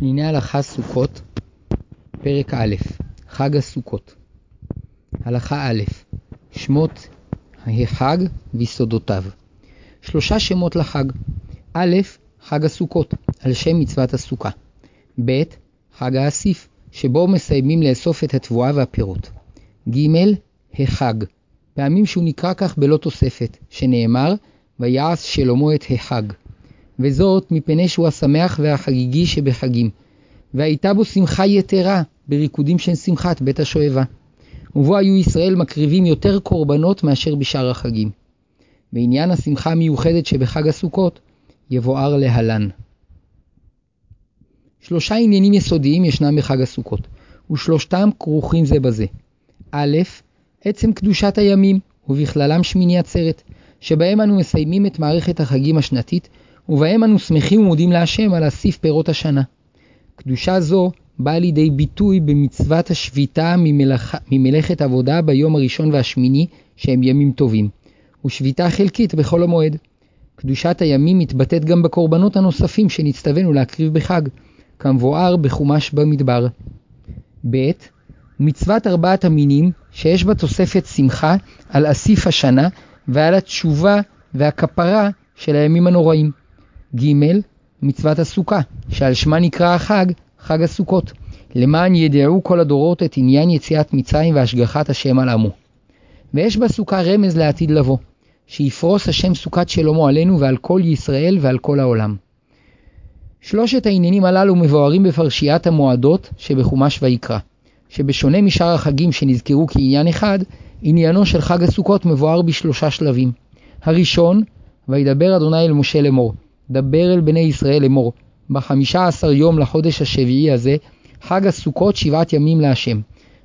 פניני הלכה סוכות, פרק א', חג הסוכות. הלכה א', שמות החג ויסודותיו. שלושה שמות לחג. א', חג הסוכות, על שם מצוות הסוכה. ב', חג האסיף, שבו מסיימים לאסוף את התבואה והפירות. ג', החג, פעמים שהוא נקרא כך בלא תוספת, שנאמר, ויעש שלמה את החג. וזאת מפני שהוא השמח והחגיגי שבחגים, והייתה בו שמחה יתרה בריקודים של שמחת בית השואבה. ובו היו ישראל מקריבים יותר קורבנות מאשר בשאר החגים. בעניין השמחה המיוחדת שבחג הסוכות, יבואר להלן. שלושה עניינים יסודיים ישנם בחג הסוכות, ושלושתם כרוכים זה בזה. א', עצם קדושת הימים, ובכללם שמיני עצרת, שבהם אנו מסיימים את מערכת החגים השנתית, ובהם אנו שמחים ומודים להשם על אסיף פירות השנה. קדושה זו באה לידי ביטוי במצוות השביתה ממלאכ... ממלאכת עבודה ביום הראשון והשמיני, שהם ימים טובים, ושביתה חלקית בחול המועד. קדושת הימים מתבטאת גם בקורבנות הנוספים שנצטווינו להקריב בחג, כמבואר בחומש במדבר. ב. מצוות ארבעת המינים, שיש בה תוספת שמחה על אסיף השנה ועל התשובה והכפרה של הימים הנוראים. ג. מצוות הסוכה, שעל שמה נקרא החג, חג הסוכות, למען ידעו כל הדורות את עניין יציאת מצרים והשגחת השם על עמו. ויש בסוכה רמז לעתיד לבוא, שיפרוס השם סוכת שלמה עלינו ועל כל ישראל ועל כל העולם. שלושת העניינים הללו מבוארים בפרשיית המועדות שבחומש ויקרא, שבשונה משאר החגים שנזכרו כעניין אחד, עניינו של חג הסוכות מבואר בשלושה שלבים. הראשון, וידבר אדוני אל משה לאמור, דבר אל בני ישראל לאמור, בחמישה עשר יום לחודש השביעי הזה, חג הסוכות שבעת ימים להשם.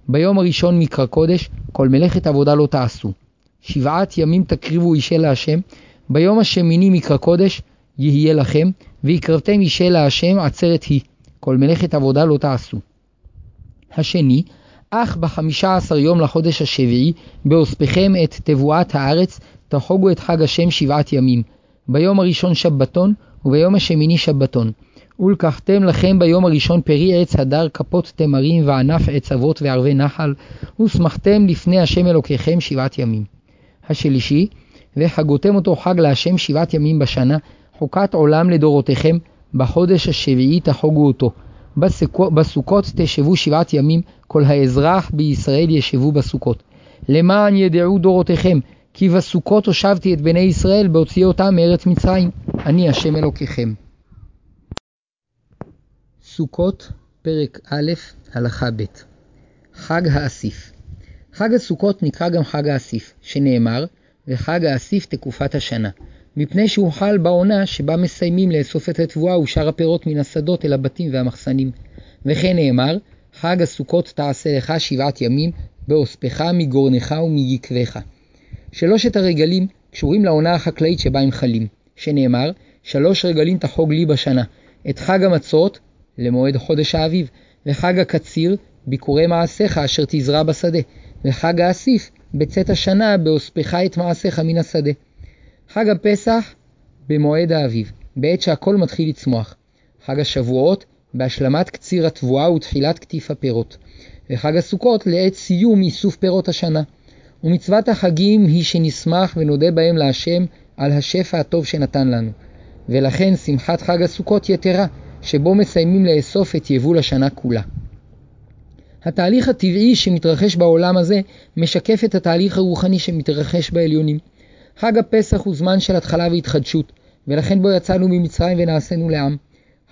ביום הראשון מקרא קודש, כל מלאכת עבודה לא תעשו. שבעת ימים תקריבו אישה להשם, ביום השמיני מקרא קודש יהיה לכם, והקרבתם אישה להשם עצרת היא, כל מלאכת עבודה לא תעשו. השני, אך בחמישה עשר יום לחודש השביעי, באוספכם את תבואת הארץ, תחוגו את חג השם שבעת ימים. ביום הראשון שבתון, וביום השמיני שבתון. ולקחתם לכם ביום הראשון פרי עץ הדר, כפות תמרים וענף עץ אבות וערבי נחל, ושמחתם לפני השם אלוקיכם שבעת ימים. השלישי, וחגותם אותו חג להשם שבעת ימים בשנה, חוקת עולם לדורותיכם, בחודש השביעי תחוגו אותו. בסוכות תשבו שבעת ימים, כל האזרח בישראל ישבו בסוכות. למען ידעו דורותיכם, כי בסוכות הושבתי את בני ישראל בהוציא אותם מארץ מצרים. אני השם אלוקיכם. סוכות, פרק א', הלכה ב' חג האסיף חג הסוכות נקרא גם חג האסיף, שנאמר, וחג האסיף תקופת השנה, מפני שהוא חל בעונה שבה מסיימים לאסוף את התבואה ושאר הפירות מן השדות אל הבתים והמחסנים. וכן נאמר, חג הסוכות תעשה לך שבעת ימים, באוספך מגורנך ומיקבך. שלושת הרגלים קשורים לעונה החקלאית שבה הם חלים, שנאמר, שלוש רגלים תחוג לי בשנה, את חג המצות, למועד חודש האביב, וחג הקציר, ביקורי מעשיך אשר תזרע בשדה, וחג האסיף, בצאת השנה, באוספך את מעשיך מן השדה. חג הפסח, במועד האביב, בעת שהכל מתחיל לצמוח. חג השבועות, בהשלמת קציר התבואה ותחילת קטיף הפירות. וחג הסוכות, לעת סיום איסוף פירות השנה. ומצוות החגים היא שנשמח ונודה בהם להשם על השפע הטוב שנתן לנו. ולכן שמחת חג הסוכות יתרה, שבו מסיימים לאסוף את יבול השנה כולה. התהליך הטבעי שמתרחש בעולם הזה משקף את התהליך הרוחני שמתרחש בעליונים. חג הפסח הוא זמן של התחלה והתחדשות, ולכן בו יצאנו ממצרים ונעשינו לעם.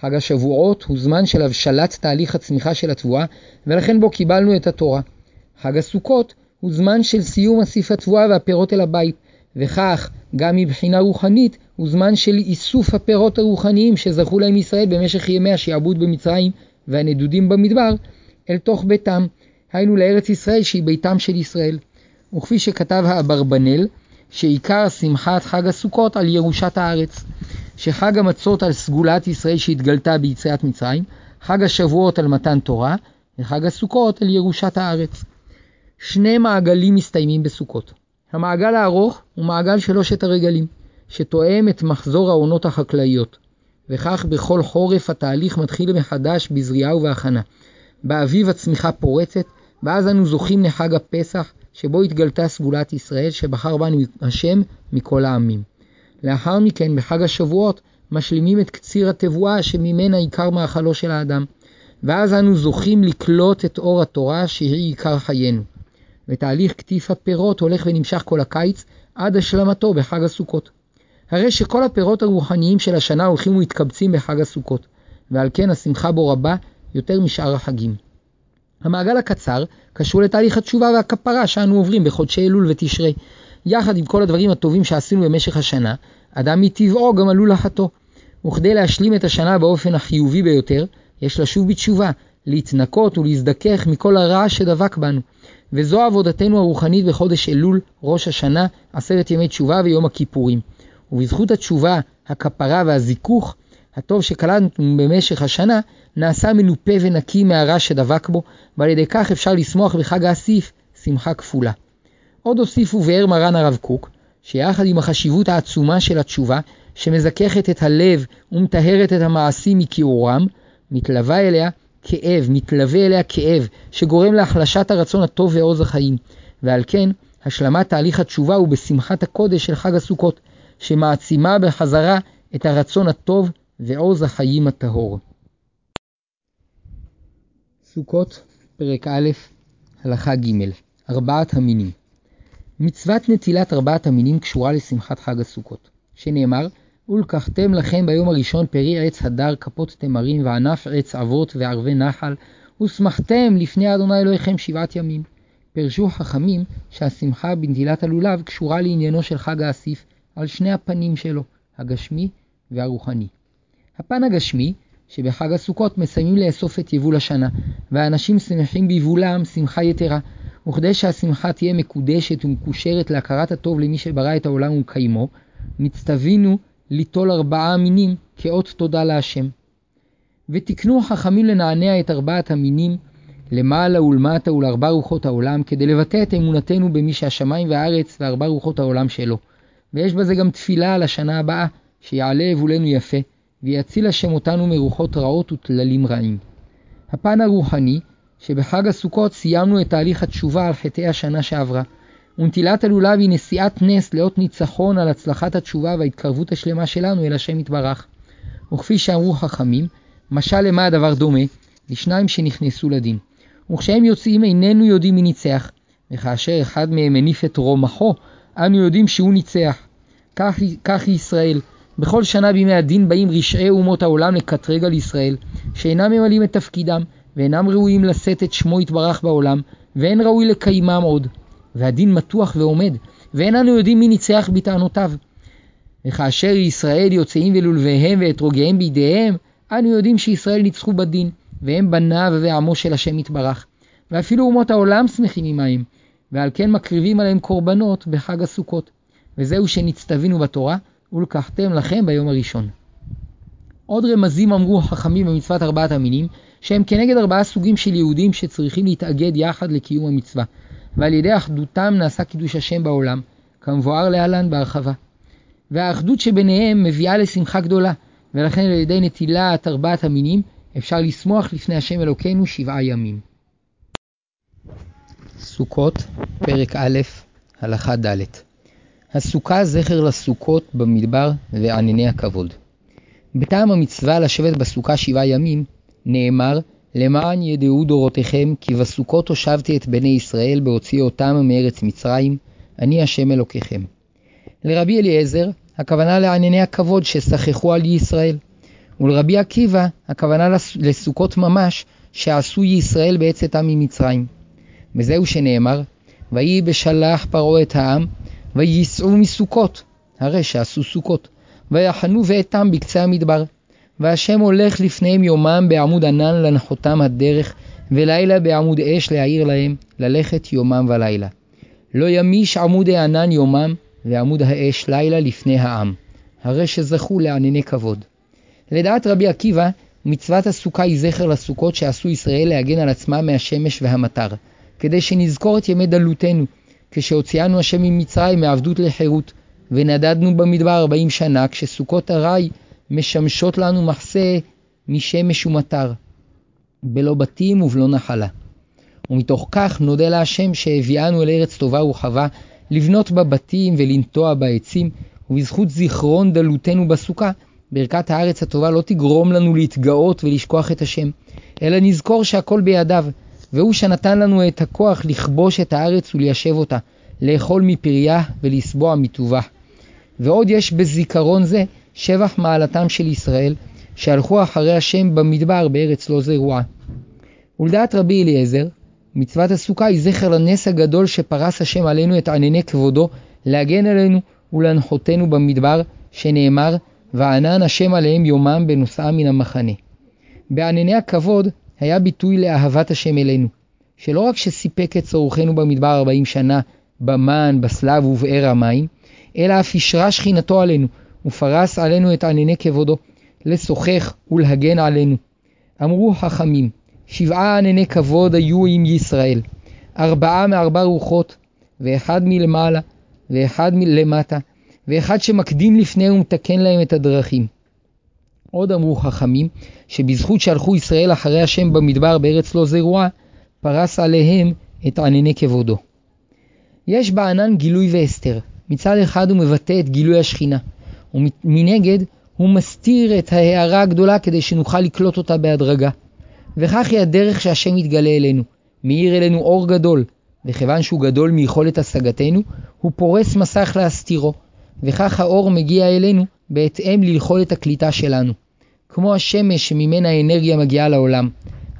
חג השבועות הוא זמן של הבשלת תהליך הצמיחה של התבואה, ולכן בו קיבלנו את התורה. חג הסוכות הוא זמן של סיום אסיף התבואה והפירות אל הבית, וכך, גם מבחינה רוחנית, הוא זמן של איסוף הפירות הרוחניים שזכו להם ישראל במשך ימי השעבוד במצרים והנדודים במדבר, אל תוך ביתם, היינו לארץ ישראל שהיא ביתם של ישראל. וכפי שכתב האברבנאל, שעיקר שמחת חג הסוכות על ירושת הארץ, שחג המצות על סגולת ישראל שהתגלתה ביציאת מצרים, חג השבועות על מתן תורה, וחג הסוכות על ירושת הארץ. שני מעגלים מסתיימים בסוכות. המעגל הארוך הוא מעגל שלושת הרגלים, שתואם את מחזור העונות החקלאיות. וכך בכל חורף התהליך מתחיל מחדש בזריעה ובהכנה. באביב הצמיחה פורצת, ואז אנו זוכים לחג הפסח, שבו התגלתה סגולת ישראל, שבחר בנו השם מכל העמים. לאחר מכן, בחג השבועות, משלימים את קציר התבואה שממנה עיקר מאכלו של האדם. ואז אנו זוכים לקלוט את אור התורה שהיא עיקר חיינו. ותהליך קטיף הפירות הולך ונמשך כל הקיץ עד השלמתו בחג הסוכות. הרי שכל הפירות הרוחניים של השנה הולכים ומתקבצים בחג הסוכות, ועל כן השמחה בו רבה יותר משאר החגים. המעגל הקצר קשור לתהליך התשובה והכפרה שאנו עוברים בחודשי אלול ותשרי. יחד עם כל הדברים הטובים שעשינו במשך השנה, אדם מטבעו גם עלול לחטוא. וכדי להשלים את השנה באופן החיובי ביותר, יש לשוב בתשובה, להתנקות ולהזדכך מכל הרע שדבק בנו. וזו עבודתנו הרוחנית בחודש אלול, ראש השנה, עשרת ימי תשובה ויום הכיפורים. ובזכות התשובה, הכפרה והזיכוך, הטוב שקלטנו במשך השנה, נעשה מנופה ונקי מהרע שדבק בו, ועל ידי כך אפשר לשמוח בחג האסיף, שמחה כפולה. עוד הוסיף ובאר מרן הרב קוק, שיחד עם החשיבות העצומה של התשובה, שמזככת את הלב ומטהרת את המעשים מכיעורם, מתלווה אליה כאב, מתלווה אליה כאב, שגורם להחלשת הרצון הטוב ועוז החיים. ועל כן, השלמת תהליך התשובה הוא בשמחת הקודש של חג הסוכות, שמעצימה בחזרה את הרצון הטוב ועוז החיים הטהור. סוכות, פרק א', הלכה ג' ארבעת המינים. מצוות נטילת ארבעת המינים קשורה לשמחת חג הסוכות, שנאמר, ולקחתם לכם ביום הראשון פרי עץ הדר, כפות תמרים, וענף עץ אבות וערבי נחל, ושמחתם לפני אדוני אלוהיכם שבעת ימים. פרשו חכמים שהשמחה בנטילת הלולב קשורה לעניינו של חג האסיף על שני הפנים שלו, הגשמי והרוחני. הפן הגשמי, שבחג הסוכות מסיימים לאסוף את יבול השנה, והאנשים שמחים ביבולם שמחה יתרה, וכדי שהשמחה תהיה מקודשת ומקושרת להכרת הטוב למי שברא את העולם ומקיימו, מצטווינו ליטול ארבעה מינים כאות תודה להשם. ותקנו חכמים לנענע את ארבעת המינים למעלה ולמטה ולארבע רוחות העולם, כדי לבטא את אמונתנו במי שהשמיים והארץ וארבע רוחות העולם שלו. ויש בזה גם תפילה על השנה הבאה, שיעלה יבולנו יפה, ויציל השם אותנו מרוחות רעות וטללים רעים. הפן הרוחני, שבחג הסוכות סיימנו את תהליך התשובה על חטאי השנה שעברה, ונטילת הלולב היא נשיאת נס לאות ניצחון על הצלחת התשובה וההתקרבות השלמה שלנו אל השם יתברך. וכפי שאמרו חכמים, משל למה הדבר דומה? לשניים שנכנסו לדין. וכשהם יוצאים איננו יודעים מי ניצח, וכאשר אחד מהם מניף את רומחו, אנו יודעים שהוא ניצח. כך, כך ישראל. בכל שנה בימי הדין באים רשעי אומות העולם לקטרג על ישראל, שאינם ממלאים את תפקידם, ואינם ראויים לשאת את שמו יתברך בעולם, ואין ראוי לקיימם עוד. והדין מתוח ועומד, ואין אנו יודעים מי ניצח בטענותיו. וכאשר ישראל יוצאים ולולביהם ואתרוגיהם בידיהם, אנו יודעים שישראל ניצחו בדין, והם בניו ועמו של השם יתברך. ואפילו אומות העולם שמחים עמהם, ועל כן מקריבים עליהם קורבנות בחג הסוכות. וזהו שנצטווינו בתורה, ולקחתם לכם ביום הראשון. עוד רמזים אמרו החכמים במצוות ארבעת המינים, שהם כנגד ארבעה סוגים של יהודים שצריכים להתאגד יחד לקיום המצווה, ועל ידי אחדותם נעשה קידוש השם בעולם, כמבואר להלן בהרחבה. והאחדות שביניהם מביאה לשמחה גדולה, ולכן על ידי נטילת ארבעת המינים אפשר לשמוח לפני השם אלוקינו שבעה ימים. סוכות, פרק א', הלכה ד' הסוכה זכר לסוכות במדבר וענני הכבוד. בטעם המצווה לשבת בסוכה שבעה ימים, נאמר למען ידעו דורותיכם כי בסוכות הושבתי את בני ישראל בהוציא אותם מארץ מצרים, אני השם אלוקיכם. לרבי אליעזר, הכוונה לענייני הכבוד ששחחו על ישראל, ולרבי עקיבא, הכוונה לסוכות ממש שעשו ישראל בעצתם ממצרים. וזהו שנאמר, ויהי בשלח פרעה את העם, וייסעו מסוכות, הרי שעשו סוכות, ויחנו ואתם בקצה המדבר. והשם הולך לפניהם יומם בעמוד ענן לנחותם הדרך, ולילה בעמוד אש להעיר להם, ללכת יומם ולילה. לא ימיש עמוד הענן יומם, ועמוד האש לילה לפני העם, הרי שזכו לענני כבוד. לדעת רבי עקיבא, מצוות הסוכה היא זכר לסוכות שעשו ישראל להגן על עצמם מהשמש והמטר, כדי שנזכור את ימי דלותנו, כשהוציאנו השם ממצרים מעבדות לחירות, ונדדנו במדבר ארבעים שנה, כשסוכות ארעי משמשות לנו מחסה משמש ומטר, בלא בתים ובלא נחלה. ומתוך כך נודה להשם שהביאנו אל ארץ טובה ורחבה, לבנות בה בתים ולנטוע בה עצים, ובזכות זיכרון דלותנו בסוכה, ברכת הארץ הטובה לא תגרום לנו להתגאות ולשכוח את השם, אלא נזכור שהכל בידיו, והוא שנתן לנו את הכוח לכבוש את הארץ וליישב אותה, לאכול מפריה ולסבוע מטובה. ועוד יש בזיכרון זה שבח מעלתם של ישראל, שהלכו אחרי השם במדבר בארץ לא זרועה. ולדעת רבי אליעזר, מצוות הסוכה היא זכר לנס הגדול שפרס השם עלינו את ענני כבודו, להגן עלינו ולהנחותנו במדבר, שנאמר, וענן השם עליהם יומם בנוסעם מן המחנה. בענני הכבוד היה ביטוי לאהבת השם אלינו, שלא רק שסיפק את צורכנו במדבר 40 שנה, במן, בסלב ובאר המים, אלא אף אישרה שכינתו עלינו, ופרס עלינו את ענני כבודו, לשוחח ולהגן עלינו. אמרו חכמים, שבעה ענני כבוד היו עם ישראל, ארבעה מארבע רוחות, ואחד מלמעלה, ואחד מלמטה, ואחד שמקדים לפני ומתקן להם את הדרכים. עוד אמרו חכמים, שבזכות שהלכו ישראל אחרי השם במדבר בארץ לא זרועה, פרס עליהם את ענני כבודו. יש בענן גילוי והסתר. מצד אחד הוא מבטא את גילוי השכינה, ומנגד הוא מסתיר את ההערה הגדולה כדי שנוכל לקלוט אותה בהדרגה. וכך היא הדרך שהשם יתגלה אלינו, מאיר אלינו אור גדול, וכיוון שהוא גדול מיכולת השגתנו, הוא פורס מסך להסתירו, וכך האור מגיע אלינו בהתאם ליכולת הקליטה שלנו. כמו השמש שממנה האנרגיה מגיעה לעולם,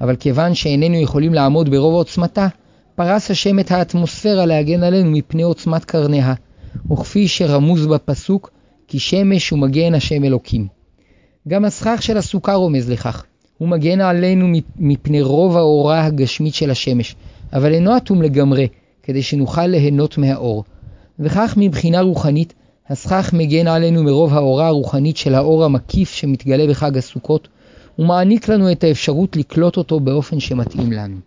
אבל כיוון שאיננו יכולים לעמוד ברוב עוצמתה, פרס השם את האטמוספירה להגן עלינו מפני עוצמת קרניה, וכפי שרמוז בפסוק, כי שמש הוא מגן השם אלוקים. גם הסכך של הסוכה רומז לכך, הוא מגן עלינו מפני רוב האורה הגשמית של השמש, אבל אינו אטום לגמרי, כדי שנוכל ליהנות מהאור. וכך מבחינה רוחנית, הסכך מגן עלינו מרוב האורה הרוחנית של האור המקיף שמתגלה בחג הסוכות, ומעניק לנו את האפשרות לקלוט אותו באופן שמתאים לנו.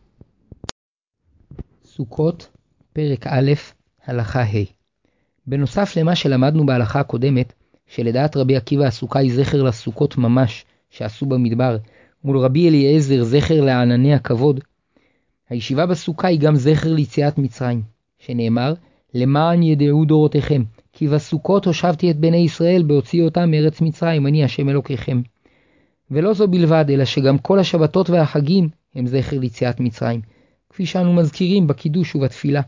סוכות, פרק א', הלכה ה' בנוסף למה שלמדנו בהלכה הקודמת, שלדעת רבי עקיבא הסוכה היא זכר לסוכות ממש שעשו במדבר, מול רבי אליעזר זכר לענני הכבוד, הישיבה בסוכה היא גם זכר ליציאת מצרים, שנאמר, למען ידעו דורותיכם, כי בסוכות הושבתי את בני ישראל בהוציא אותם מארץ מצרים, אני השם אלוקיכם. ולא זו בלבד, אלא שגם כל השבתות והחגים הם זכר ליציאת מצרים, כפי שאנו מזכירים בקידוש ובתפילה.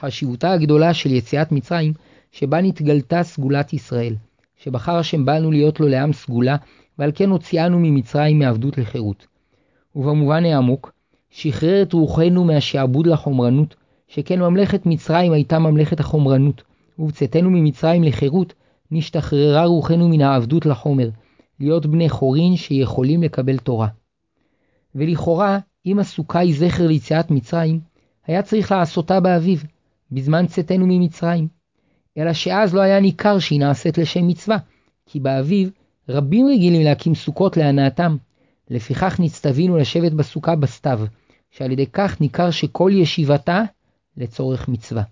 חשיבותה הגדולה של יציאת מצרים, שבה נתגלתה סגולת ישראל, שבחר השם בנו להיות לו לעם סגולה, ועל כן הוציאנו ממצרים מעבדות לחירות. ובמובן העמוק, שחרר את רוחנו מהשעבוד לחומרנות, שכן ממלכת מצרים הייתה ממלכת החומרנות, ובצאתנו ממצרים לחירות, נשתחררה רוחנו מן העבדות לחומר, להיות בני חורין שיכולים לקבל תורה. ולכאורה, אם הסוכה היא זכר ליציאת מצרים, היה צריך לעשותה באביב, בזמן צאתנו ממצרים. אלא שאז לא היה ניכר שהיא נעשית לשם מצווה, כי באביב רבים רגילים להקים סוכות להנאתם. לפיכך נצטווינו לשבת בסוכה בסתיו, שעל ידי כך ניכר שכל ישיבתה לצורך מצווה.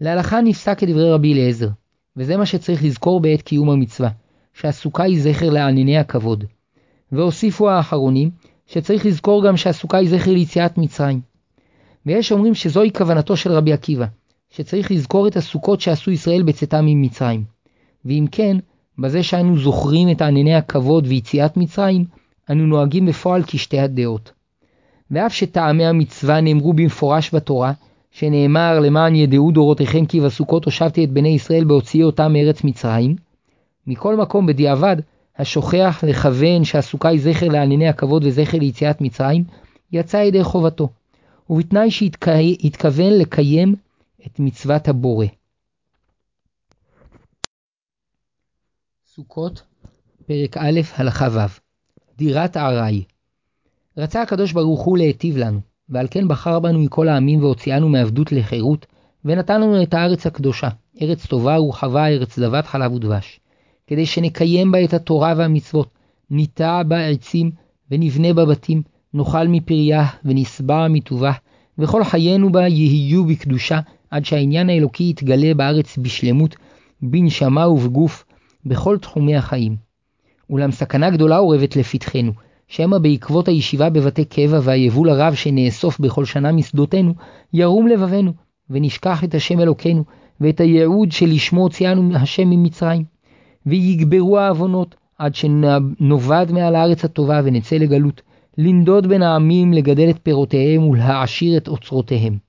להלכה נפסק כדברי רבי אליעזר, וזה מה שצריך לזכור בעת קיום המצווה, שהסוכה היא זכר לענייני הכבוד. והוסיפו האחרונים, שצריך לזכור גם שהסוכה היא זכר ליציאת מצרים. ויש אומרים שזוהי כוונתו של רבי עקיבא, שצריך לזכור את הסוכות שעשו ישראל בצאתם ממצרים. ואם כן, בזה שאנו זוכרים את ענייני הכבוד ויציאת מצרים, אנו נוהגים בפועל כשתי הדעות. ואף שטעמי המצווה נאמרו במפורש בתורה, שנאמר למען ידעו דורותיכם כי בסוכות הושבתי את בני ישראל בהוציאי אותם מארץ מצרים, מכל מקום בדיעבד, השוכח לכוון שהסוכה היא זכר לענייני הכבוד וזכר ליציאת מצרים, יצא ידי חובתו, ובתנאי שהתכוון לקיים את מצוות הבורא. סוכות, פרק א', הלכה ו' דירת ארעי. רצה הקדוש ברוך הוא להיטיב לנו, ועל כן בחר בנו מכל העמים והוציאנו מעבדות לחירות, ונתן לנו את הארץ הקדושה, ארץ טובה ורחבה, ארץ זבת חלב ודבש, כדי שנקיים בה את התורה והמצוות, ניטע בה עצים, ונבנה בה בתים, נאכל מפריה, ונשבע מטובה, וכל חיינו בה יהיו בקדושה, עד שהעניין האלוקי יתגלה בארץ בשלמות, בנשמה ובגוף, בכל תחומי החיים. אולם סכנה גדולה אורבת לפתחנו, שמא בעקבות הישיבה בבתי קבע והיבול הרב שנאסוף בכל שנה משדותינו, ירום לבבנו, ונשכח את השם אלוקינו, ואת הייעוד שלשמו הוציאנו השם ממצרים. ויגברו העוונות, עד שנאבד מעל הארץ הטובה ונצא לגלות, לנדוד בין העמים, לגדל את פירותיהם ולהעשיר את אוצרותיהם.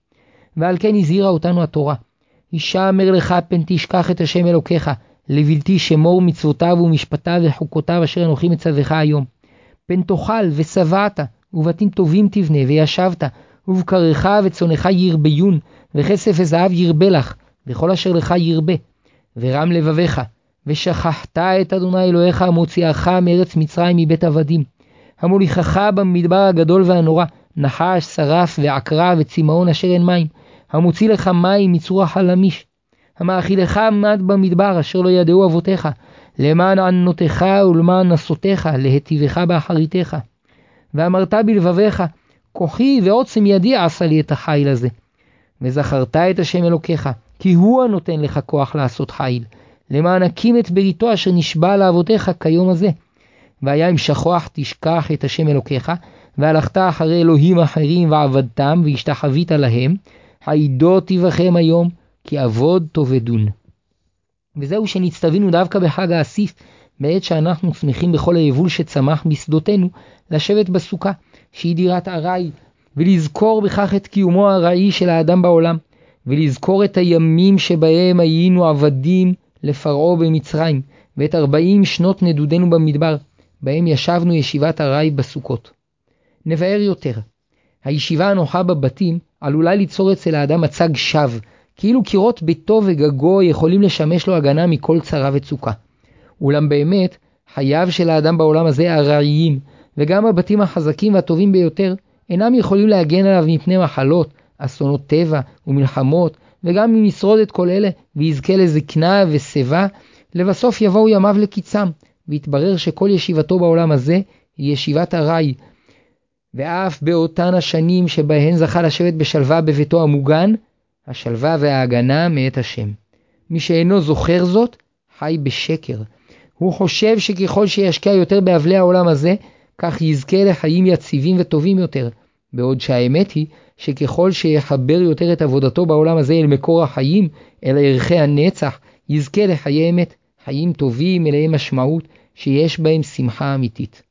ועל כן הזהירה אותנו התורה. הישמר לך פן תשכח את השם אלוקיך, לבלתי שמור מצוותיו ומשפטיו וחוקותיו אשר אנוכי מצווך היום. פן תאכל ושבעת, ובתים טובים תבנה וישבת, ובקרך וצונך ירביון, וכסף וזהב ירבה לך, וכל אשר לך ירבה. ורם לבביך, ושכחת את אדוני אלוהיך המוציאך מארץ מצרים מבית עבדים. המוליכך במדבר הגדול והנורא, נחש, שרף ועקרה וצמאון אשר אין מים. המוציא לך מים מצור החלמיש. המאכילך מד במדבר אשר לא ידעו אבותיך, למען ענותך ולמען נסותיך, להטיבך באחריתך. ואמרת בלבביך, כוחי ועוצם ידי עשה לי את החיל הזה. וזכרת את השם אלוקיך, כי הוא הנותן לך כוח לעשות חיל, למען הקים את בריתו אשר נשבע לאבותיך כיום הזה. והיה אם שכוח תשכח את השם אלוקיך, והלכת אחרי אלוהים אחרים ועבדתם, והשתחווית להם, העידות תיבכם היום, כי אבוד תאבדון. וזהו שנצטווינו דווקא בחג האסיף, בעת שאנחנו שמחים בכל היבול שצמח בשדותינו, לשבת בסוכה, שהיא דירת ארעי, ולזכור בכך את קיומו הארעי של האדם בעולם, ולזכור את הימים שבהם היינו עבדים לפרעה במצרים, ואת ארבעים שנות נדודנו במדבר, בהם ישבנו ישיבת ארעי בסוכות. נבאר יותר, הישיבה הנוחה בבתים עלולה ליצור אצל האדם מצג שווא, כאילו קירות ביתו וגגו יכולים לשמש לו הגנה מכל צרה וצוקה. אולם באמת, חייו של האדם בעולם הזה ארעיים, וגם הבתים החזקים והטובים ביותר אינם יכולים להגן עליו מפני מחלות, אסונות טבע ומלחמות, וגם אם ישרוד את כל אלה ויזכה לזקנה ושיבה, לבסוף יבואו ימיו לקיצם, ויתברר שכל ישיבתו בעולם הזה היא ישיבת ארעי. ואף באותן השנים שבהן זכה לשבת בשלווה בביתו המוגן, השלווה וההגנה מאת השם. מי שאינו זוכר זאת, חי בשקר. הוא חושב שככל שישקיע יותר באבלי העולם הזה, כך יזכה לחיים יציבים וטובים יותר, בעוד שהאמת היא שככל שיחבר יותר את עבודתו בעולם הזה אל מקור החיים, אל ערכי הנצח, יזכה לחיי אמת, חיים טובים מלאי משמעות, שיש בהם שמחה אמיתית.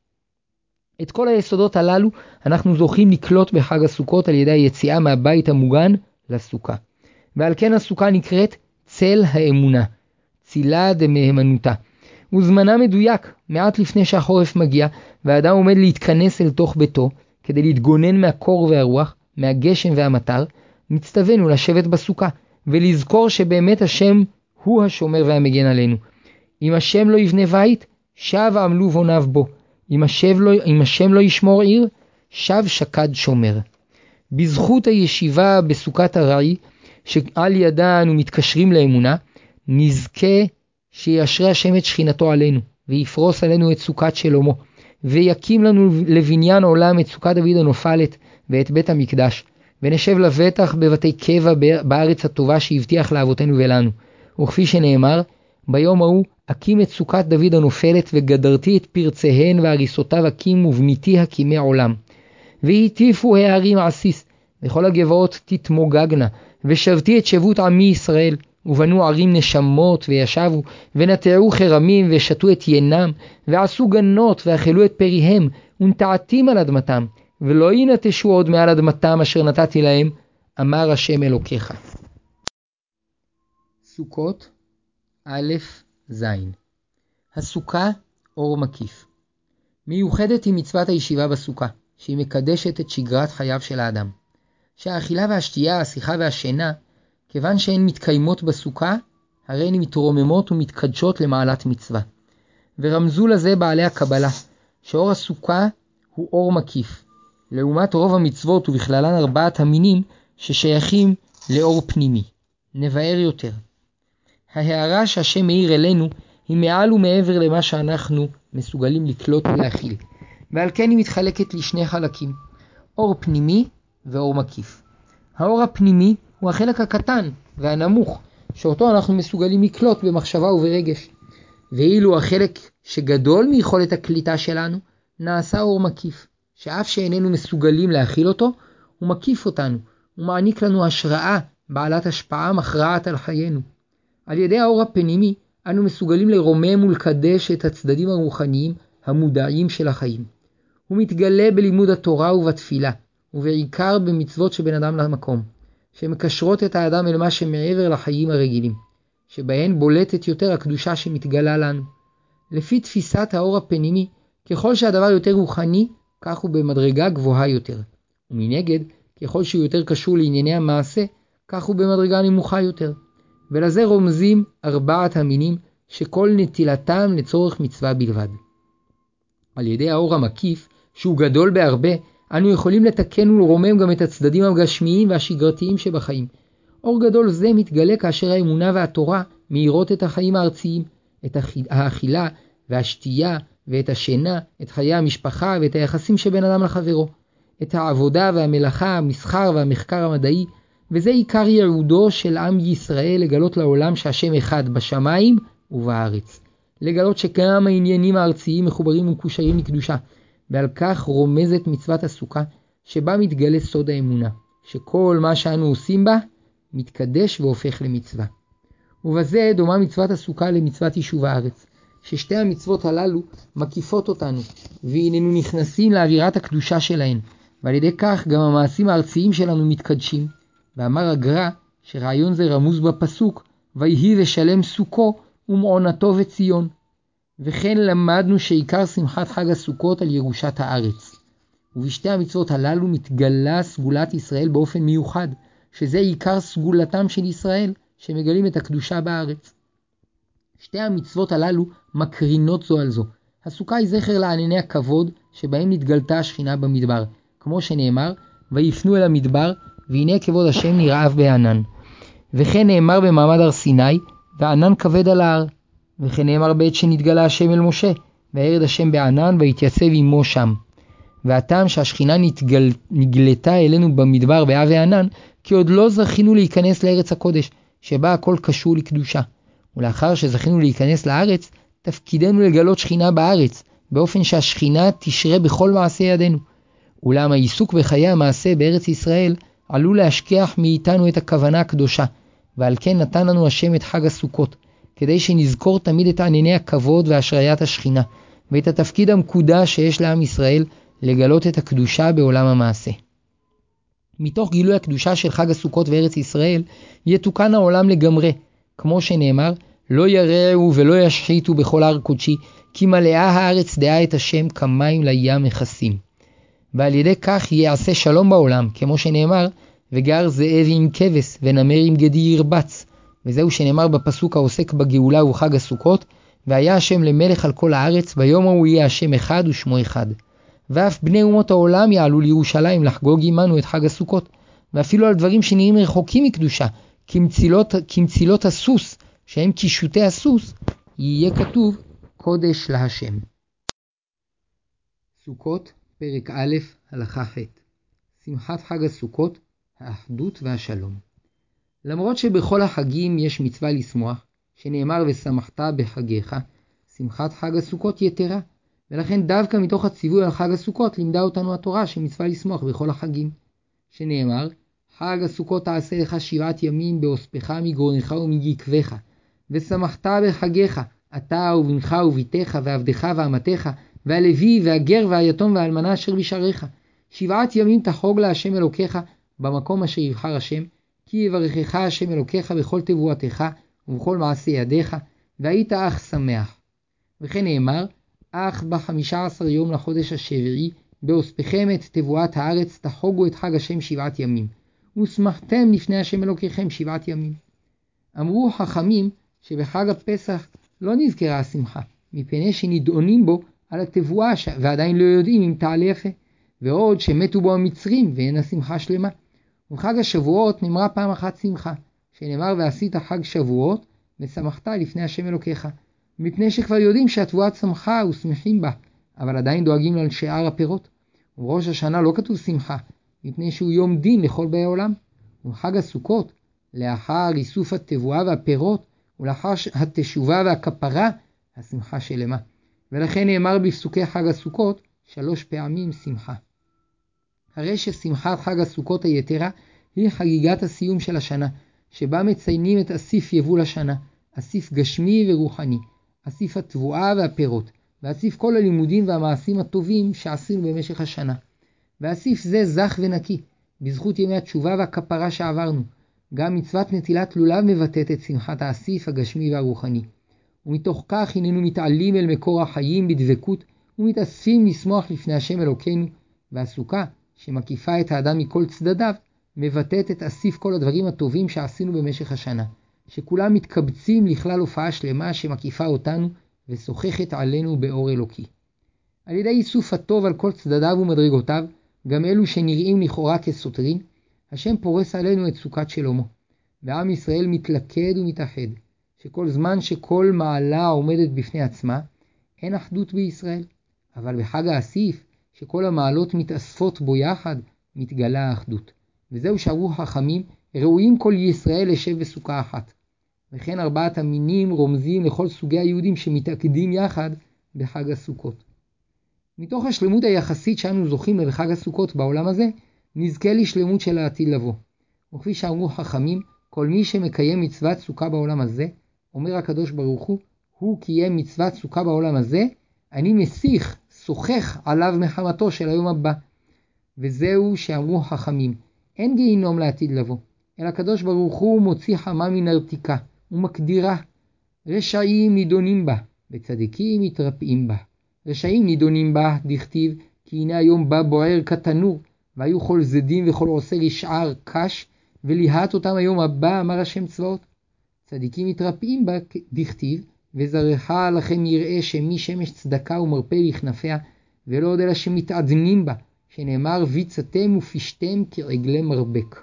את כל היסודות הללו אנחנו זוכים לקלוט בחג הסוכות על ידי היציאה מהבית המוגן לסוכה. ועל כן הסוכה נקראת צל האמונה, צילה דמהימנותה. וזמנה מדויק, מעט לפני שהחורף מגיע, והאדם עומד להתכנס אל תוך ביתו, כדי להתגונן מהקור והרוח, מהגשם והמטר, מצטווינו לשבת בסוכה, ולזכור שבאמת השם הוא השומר והמגן עלינו. אם השם לא יבנה בית, שב עמלו בוניו בו. אם השם לא, אם השם לא ישמור עיר, שב שקד שומר. בזכות הישיבה בסוכת ארעי, שעל ידה אנו מתקשרים לאמונה, נזכה שישרה השם את שכינתו עלינו, ויפרוס עלינו את סוכת שלמה, ויקים לנו לבניין עולם את סוכת דוד הנופלת ואת בית המקדש, ונשב לבטח בבתי קבע בארץ הטובה שהבטיח לאבותינו ולנו. וכפי שנאמר, ביום ההוא אקים את סוכת דוד הנופלת, וגדרתי את פרציהן והריסותיו אקים ובניתי הקימי עולם. והטיפו הערים עסיס, וכל הגבעות תתמוגגנה, ושבתי את שבות עמי ישראל, ובנו ערים נשמות וישבו, ונטעו חרמים ושתו את ינם, ועשו גנות ואכלו את פריהם, ונטעתים על אדמתם, ולא ינטשו עוד מעל אדמתם אשר נתתי להם, אמר השם אלוקיך. סוכות א' ז' הסוכה אור מקיף. מיוחדת היא מצוות הישיבה בסוכה, שהיא מקדשת את שגרת חייו של האדם. שהאכילה והשתייה, השיחה והשינה, כיוון שהן מתקיימות בסוכה, הרי הן מתרוממות ומתקדשות למעלת מצווה. ורמזו לזה בעלי הקבלה, שאור הסוכה הוא אור מקיף, לעומת רוב המצוות ובכללן ארבעת המינים ששייכים לאור פנימי. נבאר יותר. ההערה שהשם מאיר אלינו היא מעל ומעבר למה שאנחנו מסוגלים לקלוט ולהכיל, ועל כן היא מתחלקת לשני חלקים, אור פנימי ואור מקיף. האור הפנימי הוא החלק הקטן והנמוך, שאותו אנחנו מסוגלים לקלוט במחשבה וברגש. ואילו החלק שגדול מיכולת הקליטה שלנו, נעשה אור מקיף, שאף שאיננו מסוגלים להכיל אותו, הוא מקיף אותנו, הוא מעניק לנו השראה בעלת השפעה מכרעת על חיינו. על ידי האור הפנימי, אנו מסוגלים לרומם ולקדש את הצדדים הרוחניים המודעים של החיים. הוא מתגלה בלימוד התורה ובתפילה, ובעיקר במצוות שבין אדם למקום, שמקשרות את האדם אל מה שמעבר לחיים הרגילים, שבהן בולטת יותר הקדושה שמתגלה לנו. לפי תפיסת האור הפנימי, ככל שהדבר יותר רוחני, כך הוא במדרגה גבוהה יותר. ומנגד, ככל שהוא יותר קשור לענייני המעשה, כך הוא במדרגה נמוכה יותר. ולזה רומזים ארבעת המינים שכל נטילתם לצורך מצווה בלבד. על ידי האור המקיף, שהוא גדול בהרבה, אנו יכולים לתקן ולרומם גם את הצדדים הגשמיים והשגרתיים שבחיים. אור גדול זה מתגלה כאשר האמונה והתורה מאירות את החיים הארציים, את האכילה והשתייה ואת השינה, את חיי המשפחה ואת היחסים שבין אדם לחברו, את העבודה והמלאכה, המסחר והמחקר המדעי, וזה עיקר ייעודו של עם ישראל לגלות לעולם שהשם אחד בשמיים ובארץ. לגלות שגם העניינים הארציים מחוברים ומקושרים לקדושה, ועל כך רומזת מצוות הסוכה, שבה מתגלה סוד האמונה, שכל מה שאנו עושים בה, מתקדש והופך למצווה. ובזה דומה מצוות הסוכה למצוות יישוב הארץ, ששתי המצוות הללו מקיפות אותנו, והננו נכנסים לאווירת הקדושה שלהן, ועל ידי כך גם המעשים הארציים שלנו מתקדשים. ואמר הגר"א שרעיון זה רמוז בפסוק, ויהי לשלם סוכו ומעונתו וציון. וכן למדנו שעיקר שמחת חג הסוכות על ירושת הארץ. ובשתי המצוות הללו מתגלה סגולת ישראל באופן מיוחד, שזה עיקר סגולתם של ישראל, שמגלים את הקדושה בארץ. שתי המצוות הללו מקרינות זו על זו. הסוכה היא זכר לענני הכבוד שבהם נתגלתה השכינה במדבר, כמו שנאמר, ויפנו אל המדבר, והנה כבוד השם נרעב בענן. וכן נאמר במעמד הר סיני, וענן כבד על ההר. וכן נאמר בעת שנתגלה השם אל משה, וירד השם בענן, ויתייצב עמו שם. והטעם שהשכינה נתגל... נגלתה אלינו במדבר באב וענן, כי עוד לא זכינו להיכנס לארץ הקודש, שבה הכל קשור לקדושה. ולאחר שזכינו להיכנס לארץ, תפקידנו לגלות שכינה בארץ, באופן שהשכינה תשרה בכל מעשה ידינו. אולם העיסוק בחיי המעשה בארץ ישראל עלול להשכיח מאיתנו את הכוונה הקדושה, ועל כן נתן לנו השם את חג הסוכות, כדי שנזכור תמיד את ענייני הכבוד והשריית השכינה, ואת התפקיד המקודש שיש לעם ישראל לגלות את הקדושה בעולם המעשה. מתוך גילוי הקדושה של חג הסוכות וארץ ישראל, יתוקן העולם לגמרי, כמו שנאמר, לא ירעו ולא ישחיתו בכל הר קודשי, כי מלאה הארץ דעה את השם כמים לים מכסים. ועל ידי כך יעשה שלום בעולם, כמו שנאמר, וגר זאב עם כבש, ונמר עם גדי ירבץ. וזהו שנאמר בפסוק העוסק בגאולה וחג הסוכות, והיה השם למלך על כל הארץ, ביום ההוא יהיה השם אחד ושמו אחד. ואף בני אומות העולם יעלו לירושלים לחגוג עמנו את חג הסוכות, ואפילו על דברים שנראים רחוקים מקדושה, כמצילות, כמצילות הסוס, שהם קישוטי הסוס, יהיה כתוב קודש להשם. סוכות, פרק א', הלכה ח' שמחת חג הסוכות, האחדות והשלום. למרות שבכל החגים יש מצווה לשמוח, שנאמר ושמחת בחגיך, שמחת חג הסוכות יתרה, ולכן דווקא מתוך הציווי על חג הסוכות לימדה אותנו התורה שמצווה לשמוח בכל החגים. שנאמר, חג הסוכות תעשה לך שבעת ימים באוספך מגרונך ומגקבך, ושמחת בחגיך, אתה ובנך וביתך ועבדך ואמתך, והלוי והגר והיתום והאלמנה אשר בשעריך. שבעת ימים תחוג להשם אלוקיך במקום אשר יבחר השם, כי יברכך השם אלוקיך בכל תבואתך ובכל מעשה ידיך, והיית אך שמח. וכן נאמר, אך בחמישה עשר יום לחודש השביעי, באוספכם את תבואת הארץ, תחוגו את חג השם שבעת ימים, ושמחתם לפני השם אלוקיכם שבעת ימים. אמרו חכמים שבחג הפסח לא נזכרה השמחה, מפני שנדעונים בו על התבואה ועדיין לא יודעים אם תעלה יפה, ועוד שמתו בו המצרים ואין השמחה שלמה. ובחג השבועות נאמרה פעם אחת שמחה, שנאמר ועשית חג שבועות ושמחת לפני השם אלוקיך, מפני שכבר יודעים שהתבואה צמחה ושמחים בה, אבל עדיין דואגים על שאר הפירות. ובראש השנה לא כתוב שמחה, מפני שהוא יום דין לכל באי עולם. ובחג הסוכות, לאחר איסוף התבואה והפירות, ולאחר התשובה והכפרה, השמחה שלמה. ולכן נאמר בפסוקי חג הסוכות שלוש פעמים שמחה. הרי ששמחת חג הסוכות היתרה היא חגיגת הסיום של השנה, שבה מציינים את אסיף יבול השנה, אסיף גשמי ורוחני, אסיף התבואה והפירות, ואסיף כל הלימודים והמעשים הטובים שעשינו במשך השנה. ואסיף זה זך ונקי, בזכות ימי התשובה והכפרה שעברנו. גם מצוות נטילת לולב מבטאת את שמחת האסיף הגשמי והרוחני. ומתוך כך הננו מתעלים אל מקור החיים בדבקות, ומתאספים לשמוח לפני השם אלוקינו, והסוכה, שמקיפה את האדם מכל צדדיו, מבטאת את אסיף כל הדברים הטובים שעשינו במשך השנה, שכולם מתקבצים לכלל הופעה שלמה שמקיפה אותנו ושוחחת עלינו באור אלוקי. על ידי איסוף הטוב על כל צדדיו ומדרגותיו, גם אלו שנראים לכאורה כסותרים, השם פורס עלינו את סוכת שלמה, ועם ישראל מתלכד ומתאחד, שכל זמן שכל מעלה עומדת בפני עצמה, אין אחדות בישראל, אבל בחג האסיף, שכל המעלות מתאספות בו יחד, מתגלה האחדות. וזהו שאמרו חכמים, ראויים כל ישראל לשב בסוכה אחת. וכן ארבעת המינים רומזים לכל סוגי היהודים שמתאגדים יחד בחג הסוכות. מתוך השלמות היחסית שאנו זוכים לחג הסוכות בעולם הזה, נזכה לשלמות של העתיד לבוא. וכפי שאמרו חכמים, כל מי שמקיים מצוות סוכה בעולם הזה, אומר הקדוש ברוך הוא, הוא קיים מצוות סוכה בעולם הזה, אני מסיך, שוחך עליו מחמתו של היום הבא. וזהו שאמרו חכמים, אין גיהינום לעתיד לבוא, אלא הקדוש ברוך הוא מוציא חמה מן הרתיקה, ומקדירה. רשעים נידונים בה, וצדיקים מתרפאים בה. רשעים נידונים בה, דכתיב, כי הנה היום בא בוער כתנור, והיו כל זדים וכל עושה רשער קש, וליהט אותם היום הבא, אמר השם צבאות. צדיקים מתרפאים בה, דכתיב, וזרעך לכם יראה שמי שמש צדקה ומרפא בכנפיה, ולא עוד אלא שמתעדנים בה, שנאמר ויצתם ופשתם כעגלי מרבק.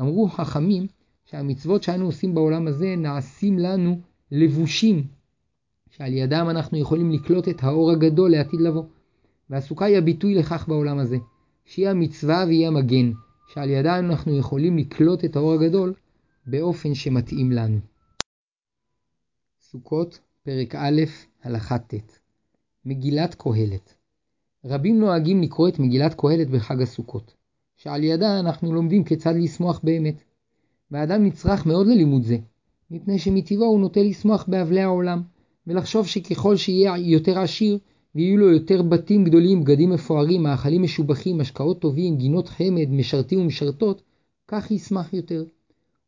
אמרו חכמים שהמצוות שאנו עושים בעולם הזה נעשים לנו לבושים, שעל ידם אנחנו יכולים לקלוט את האור הגדול לעתיד לבוא. והסוכה היא הביטוי לכך בעולם הזה, שהיא המצווה והיא המגן, שעל ידה אנחנו יכולים לקלוט את האור הגדול באופן שמתאים לנו. סוכות, פרק א', הלכה ט' מגילת קהלת רבים נוהגים לקרוא את מגילת קהלת בחג הסוכות, שעל ידה אנחנו לומדים כיצד לשמוח באמת. והאדם נצרך מאוד ללימוד זה, מפני שמטבעו הוא נוטה לשמוח באבלי העולם, ולחשוב שככל שיהיה יותר עשיר, ויהיו לו יותר בתים גדולים, בגדים מפוארים, מאכלים משובחים, השקעות טובים, גינות חמד, משרתים ומשרתות, כך ישמח יותר.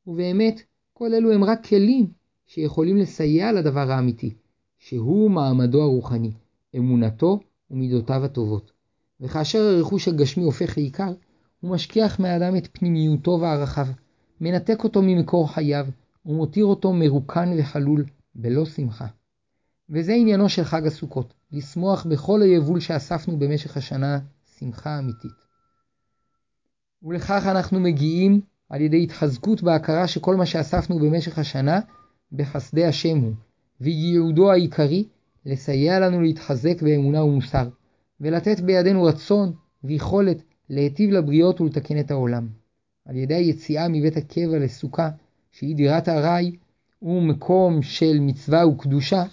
ובאמת, כל אלו הם רק כלים שיכולים לסייע לדבר האמיתי, שהוא מעמדו הרוחני, אמונתו ומידותיו הטובות. וכאשר הרכוש הגשמי הופך לעיקר, הוא משכיח מהאדם את פנימיותו וערכיו, מנתק אותו ממקור חייו, ומותיר אותו מרוקן וחלול, בלא שמחה. וזה עניינו של חג הסוכות, לשמוח בכל היבול שאספנו במשך השנה שמחה אמיתית. ולכך אנחנו מגיעים על ידי התחזקות בהכרה שכל מה שאספנו במשך השנה בחסדי השם הוא, וייעודו העיקרי לסייע לנו להתחזק באמונה ומוסר, ולתת בידינו רצון ויכולת להיטיב לבריות ולתקן את העולם. על ידי היציאה מבית הקבע לסוכה, שהיא דירת ארעי, ומקום של מצווה וקדושה,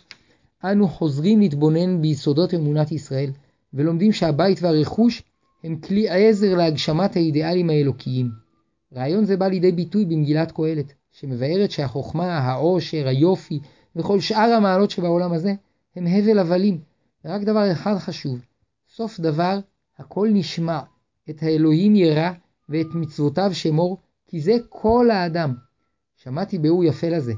אנו חוזרים להתבונן ביסודות אמונת ישראל, ולומדים שהבית והרכוש הם כלי עזר להגשמת האידיאלים האלוקיים. רעיון זה בא לידי ביטוי במגילת קהלת, שמבארת שהחוכמה, העושר, היופי וכל שאר המעלות שבעולם הזה הם הבל הבלים. ורק דבר אחד חשוב, סוף דבר הכל נשמע, את האלוהים ירא ואת מצוותיו שמור, כי זה כל האדם. שמעתי באור יפה לזה,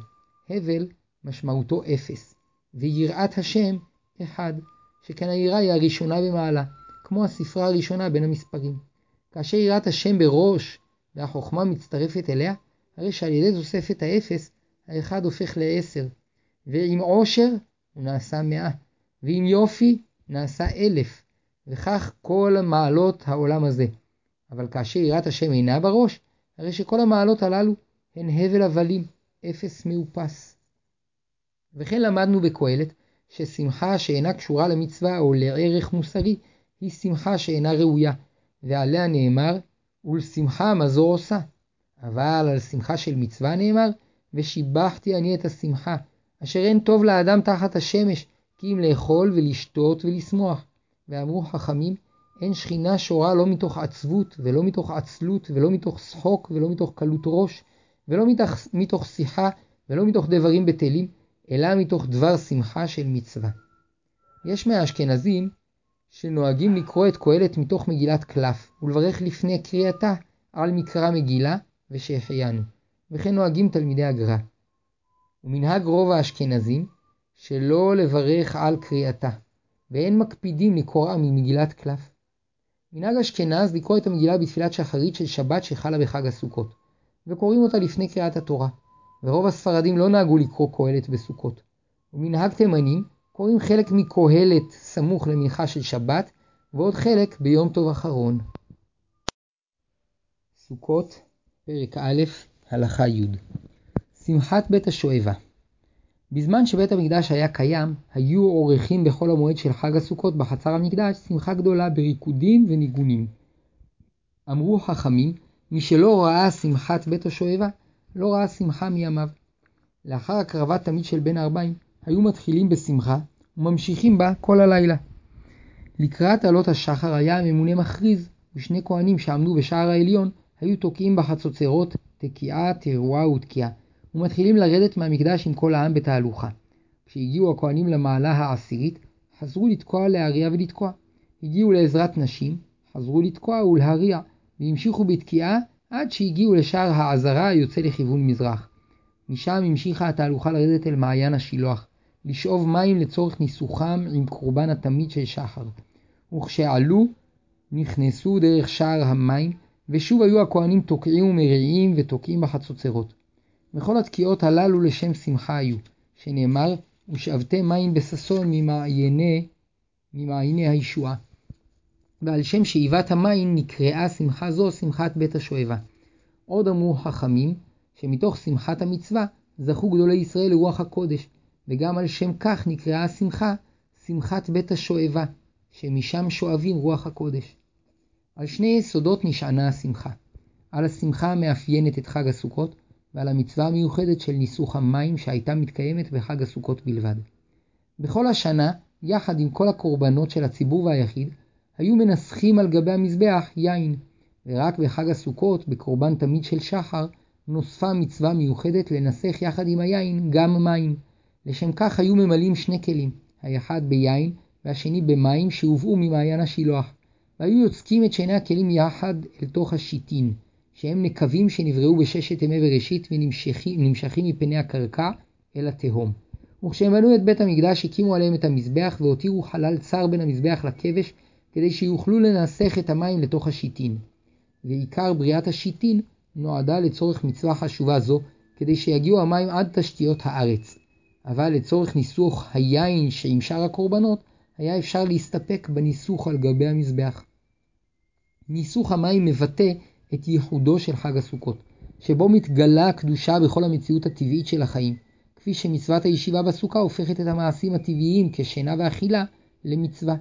הבל משמעותו אפס, ויראת השם אחד, שכן היראה היא הראשונה במעלה, כמו הספרה הראשונה בין המספרים. כאשר יראת השם בראש והחוכמה מצטרפת אליה, הרי שעל ידי תוספת האפס, האחד הופך לעשר, ועם עושר הוא נעשה מאה, ועם יופי נעשה אלף, וכך כל מעלות העולם הזה. אבל כאשר יראת השם אינה בראש, הרי שכל המעלות הללו הן הבל הבלים, אפס מאופס. וכן למדנו בקהלת ששמחה שאינה קשורה למצווה או לערך מוסרי, היא שמחה שאינה ראויה, ועליה נאמר, ולשמחה מזור עושה. אבל על שמחה של מצווה נאמר, ושיבחתי אני את השמחה, אשר אין טוב לאדם תחת השמש, כי אם לאכול ולשתות ולשמוח. ואמרו חכמים, אין שכינה שורה לא מתוך עצבות, ולא מתוך עצלות, ולא מתוך שחוק, ולא מתוך קלות ראש, ולא מתוך, מתוך שיחה, ולא מתוך דברים בטלים, אלא מתוך דבר שמחה של מצווה. יש מהאשכנזים שנוהגים לקרוא את קהלת מתוך מגילת קלף, ולברך לפני קריאתה על מקרא מגילה ושהחיינו, וכן נוהגים תלמידי הגר"א. ומנהג רוב האשכנזים שלא לברך על קריאתה, ואין מקפידים לקרוא ממגילת קלף. מנהג אשכנז לקרוא את המגילה בתפילת שחרית של שבת שחלה בחג הסוכות, וקוראים אותה לפני קריאת התורה, ורוב הספרדים לא נהגו לקרוא קהלת בסוכות. ומנהג תימנים קוראים חלק מקהלת סמוך למנחה של שבת, ועוד חלק ביום טוב אחרון. סוכות, פרק א', הלכה י' שמחת בית השואבה בזמן שבית המקדש היה קיים, היו עורכים בחול המועד של חג הסוכות בחצר המקדש שמחה גדולה בריקודים וניגונים. אמרו חכמים, מי שלא ראה שמחת בית השואבה, לא ראה שמחה מימיו. לאחר הקרבת תמיד של בן הארבעים, היו מתחילים בשמחה וממשיכים בה כל הלילה. לקראת עלות השחר היה הממונה מכריז, ושני כהנים שעמדו בשער העליון היו תוקעים בחצוצרות תקיעה, תרועה ותקיעה, ומתחילים לרדת מהמקדש עם כל העם בתהלוכה. כשהגיעו הכהנים למעלה העשירית, חזרו לתקוע להריע ולתקוע. הגיעו לעזרת נשים, חזרו לתקוע ולהריע, והמשיכו בתקיעה עד שהגיעו לשער העזרה היוצא לכיוון מזרח. משם המשיכה התהלוכה לרדת אל מעיין השילוח, לשאוב מים לצורך ניסוחם עם קורבן התמיד של שחר. וכשעלו, נכנסו דרך שער המים, ושוב היו הכהנים תוקעים ומרעים ותוקעים בחצוצרות. וכל התקיעות הללו לשם שמחה היו, שנאמר, ושאבתי מים בששון ממעייני, ממעייני הישועה. ועל שם שאיבת המים נקראה שמחה זו שמחת בית השואבה. עוד אמרו חכמים, שמתוך שמחת המצווה זכו גדולי ישראל לרוח הקודש, וגם על שם כך נקראה השמחה שמחת בית השואבה, שמשם שואבים רוח הקודש. על שני יסודות נשענה השמחה. על השמחה המאפיינת את חג הסוכות, ועל המצווה המיוחדת של ניסוך המים שהייתה מתקיימת בחג הסוכות בלבד. בכל השנה, יחד עם כל הקורבנות של הציבור והיחיד, היו מנסחים על גבי המזבח יין, ורק בחג הסוכות, בקורבן תמיד של שחר, נוספה מצווה מיוחדת לנסח יחד עם היין גם מים. לשם כך היו ממלאים שני כלים, האחד ביין והשני במים שהובאו ממעיין השילוח, והיו יוצקים את שני הכלים יחד אל תוך השיטין, שהם נקבים שנבראו בששת ימי בראשית ונמשכים מפני הקרקע אל התהום. וכשהם בנו את בית המקדש הקימו עליהם את המזבח והותירו חלל צר בין המזבח לכבש כדי שיוכלו לנסח את המים לתוך השיטין. ועיקר בריאת השיטין נועדה לצורך מצווה חשובה זו כדי שיגיעו המים עד תשתיות הארץ. אבל לצורך ניסוח היין שעם שאר הקורבנות היה אפשר להסתפק בניסוך על גבי המזבח. ניסוך המים מבטא את ייחודו של חג הסוכות, שבו מתגלה הקדושה בכל המציאות הטבעית של החיים, כפי שמצוות הישיבה בסוכה הופכת את המעשים הטבעיים כשינה ואכילה למצווה,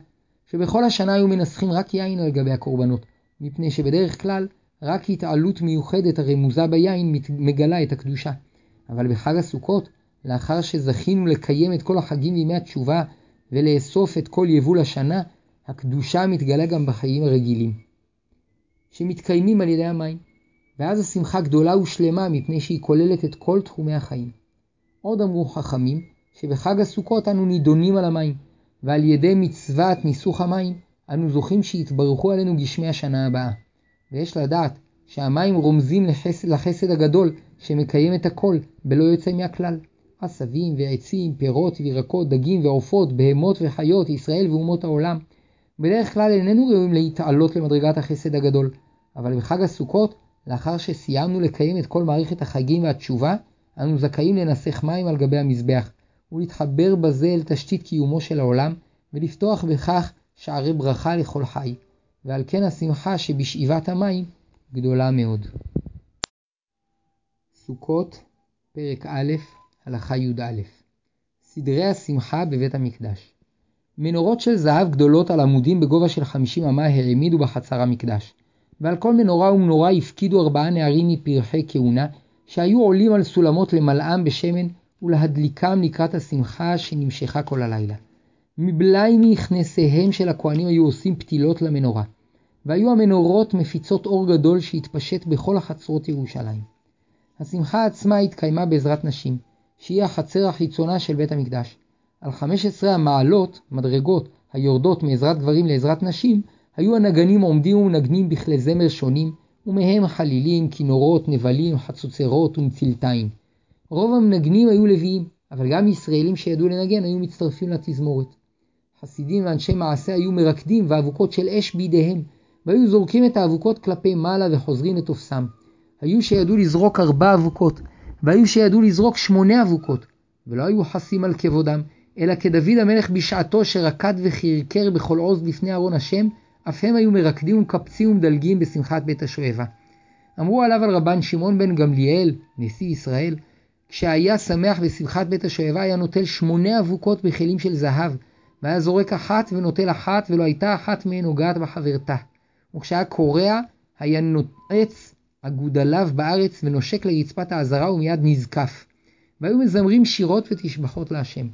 שבכל השנה היו מנסחים רק יין על גבי הקורבנות, מפני שבדרך כלל רק התעלות מיוחדת הרמוזה ביין מגלה את הקדושה. אבל בחג הסוכות, לאחר שזכינו לקיים את כל החגים וימי התשובה ולאסוף את כל יבול השנה, הקדושה מתגלה גם בחיים הרגילים. שמתקיימים על ידי המים, ואז השמחה גדולה ושלמה מפני שהיא כוללת את כל תחומי החיים. עוד אמרו חכמים שבחג הסוכות אנו נידונים על המים, ועל ידי מצוות ניסוך המים אנו זוכים שיתברכו עלינו גשמי השנה הבאה. ויש לדעת שהמים רומזים לחסד, לחסד הגדול שמקיים את הכל בלא יוצא מהכלל. עשבים ועצים, פירות וירקות, דגים ועופות, בהמות וחיות, ישראל ואומות העולם. בדרך כלל איננו ראויים להתעלות למדרגת החסד הגדול, אבל בחג הסוכות, לאחר שסיימנו לקיים את כל מערכת החגים והתשובה, אנו זכאים לנסח מים על גבי המזבח, ולהתחבר בזה אל תשתית קיומו של העולם, ולפתוח בכך שערי ברכה לכל חי, ועל כן השמחה שבשאיבת המים גדולה מאוד. סוכות, פרק א', הלכה י"א סדרי השמחה בבית המקדש מנורות של זהב גדולות על עמודים בגובה של חמישים אמה העמידו בחצר המקדש, ועל כל מנורה ומנורה הפקידו ארבעה נערים מפרחי כהונה, שהיו עולים על סולמות למלאם בשמן ולהדליקם לקראת השמחה שנמשכה כל הלילה. מבלאי מכנסיהם של הכהנים היו עושים פתילות למנורה, והיו המנורות מפיצות אור גדול שהתפשט בכל החצרות ירושלים. השמחה עצמה התקיימה בעזרת נשים, שהיא החצר החיצונה של בית המקדש. על 15 המעלות, מדרגות, היורדות מעזרת גברים לעזרת נשים, היו הנגנים עומדים ומנגנים בכלי זמר שונים, ומהם חלילים, כינורות, נבלים, חצוצרות ומצלתיים. רוב המנגנים היו לוויים, אבל גם ישראלים שידעו לנגן היו מצטרפים לתזמורת. חסידים ואנשי מעשה היו מרקדים ואבוקות של אש בידיהם, והיו זורקים את האבוקות כלפי מעלה וחוזרים לתופסם. היו שידעו לזרוק ארבע אבוקות, והיו שידעו לזרוק שמונה אבוקות, ולא היו חסים על כבודם, אלא כדוד המלך בשעתו שרקד וחרקר בכל עוז לפני ארון השם, אף הם היו מרקדים ומקפצים ומדלגים בשמחת בית השואבה. אמרו עליו על רבן שמעון בן גמליאל, נשיא ישראל, כשהיה שמח בשמחת בית השואבה היה נוטל שמונה אבוקות בכלים של זהב, והיה זורק אחת ונוטל אחת, ולא הייתה אחת מהן נוגעת בחברתה. וכשהיה קורע, היה נועץ אגודליו בארץ ונושק לרצפת העזרה ומיד נזקף. והיו מזמרים שירות ותשבחות להשם.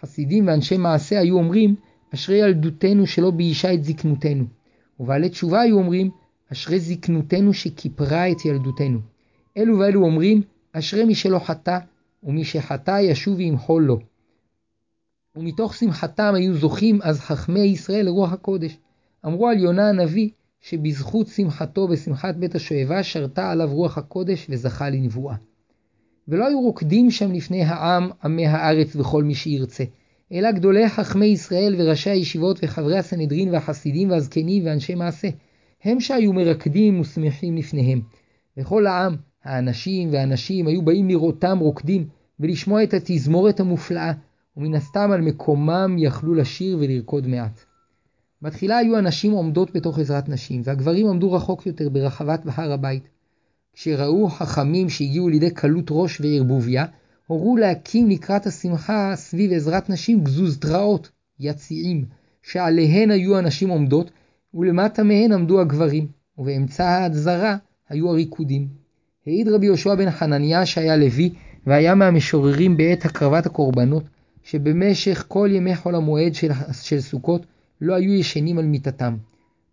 חסידים ואנשי מעשה היו אומרים, אשרי ילדותנו שלא ביישה את זקנותנו. ובעלי תשובה היו אומרים, אשרי זקנותנו שכיפרה את ילדותנו. אלו ואלו אומרים, אשרי מי שלא חטא, ומי שחטא ישוב וימחול לו. ומתוך שמחתם היו זוכים אז חכמי ישראל לרוח הקודש. אמרו על יונה הנביא, שבזכות שמחתו בשמחת בית השואבה שרתה עליו רוח הקודש וזכה לנבואה. ולא היו רוקדים שם לפני העם, עמי הארץ וכל מי שירצה, אלא גדולי חכמי ישראל וראשי הישיבות וחברי הסנהדרין והחסידים והזקנים ואנשי מעשה, הם שהיו מרקדים ושמחים לפניהם. וכל העם, האנשים והנשים היו באים לראותם רוקדים ולשמוע את התזמורת המופלאה, ומן הסתם על מקומם יכלו לשיר ולרקוד מעט. בתחילה היו הנשים עומדות בתוך עזרת נשים, והגברים עמדו רחוק יותר ברחבת בהר הבית. כשראו חכמים שהגיעו לידי קלות ראש וערבוביה, הורו להקים לקראת השמחה סביב עזרת נשים גזוזתראות, יציעים, שעליהן היו הנשים עומדות, ולמטה מהן עמדו הגברים, ובאמצע ההדזרה היו הריקודים. העיד רבי יהושע בן חנניה שהיה לוי, והיה מהמשוררים בעת הקרבת הקורבנות, שבמשך כל ימי חול המועד של, של סוכות לא היו ישנים על מיטתם.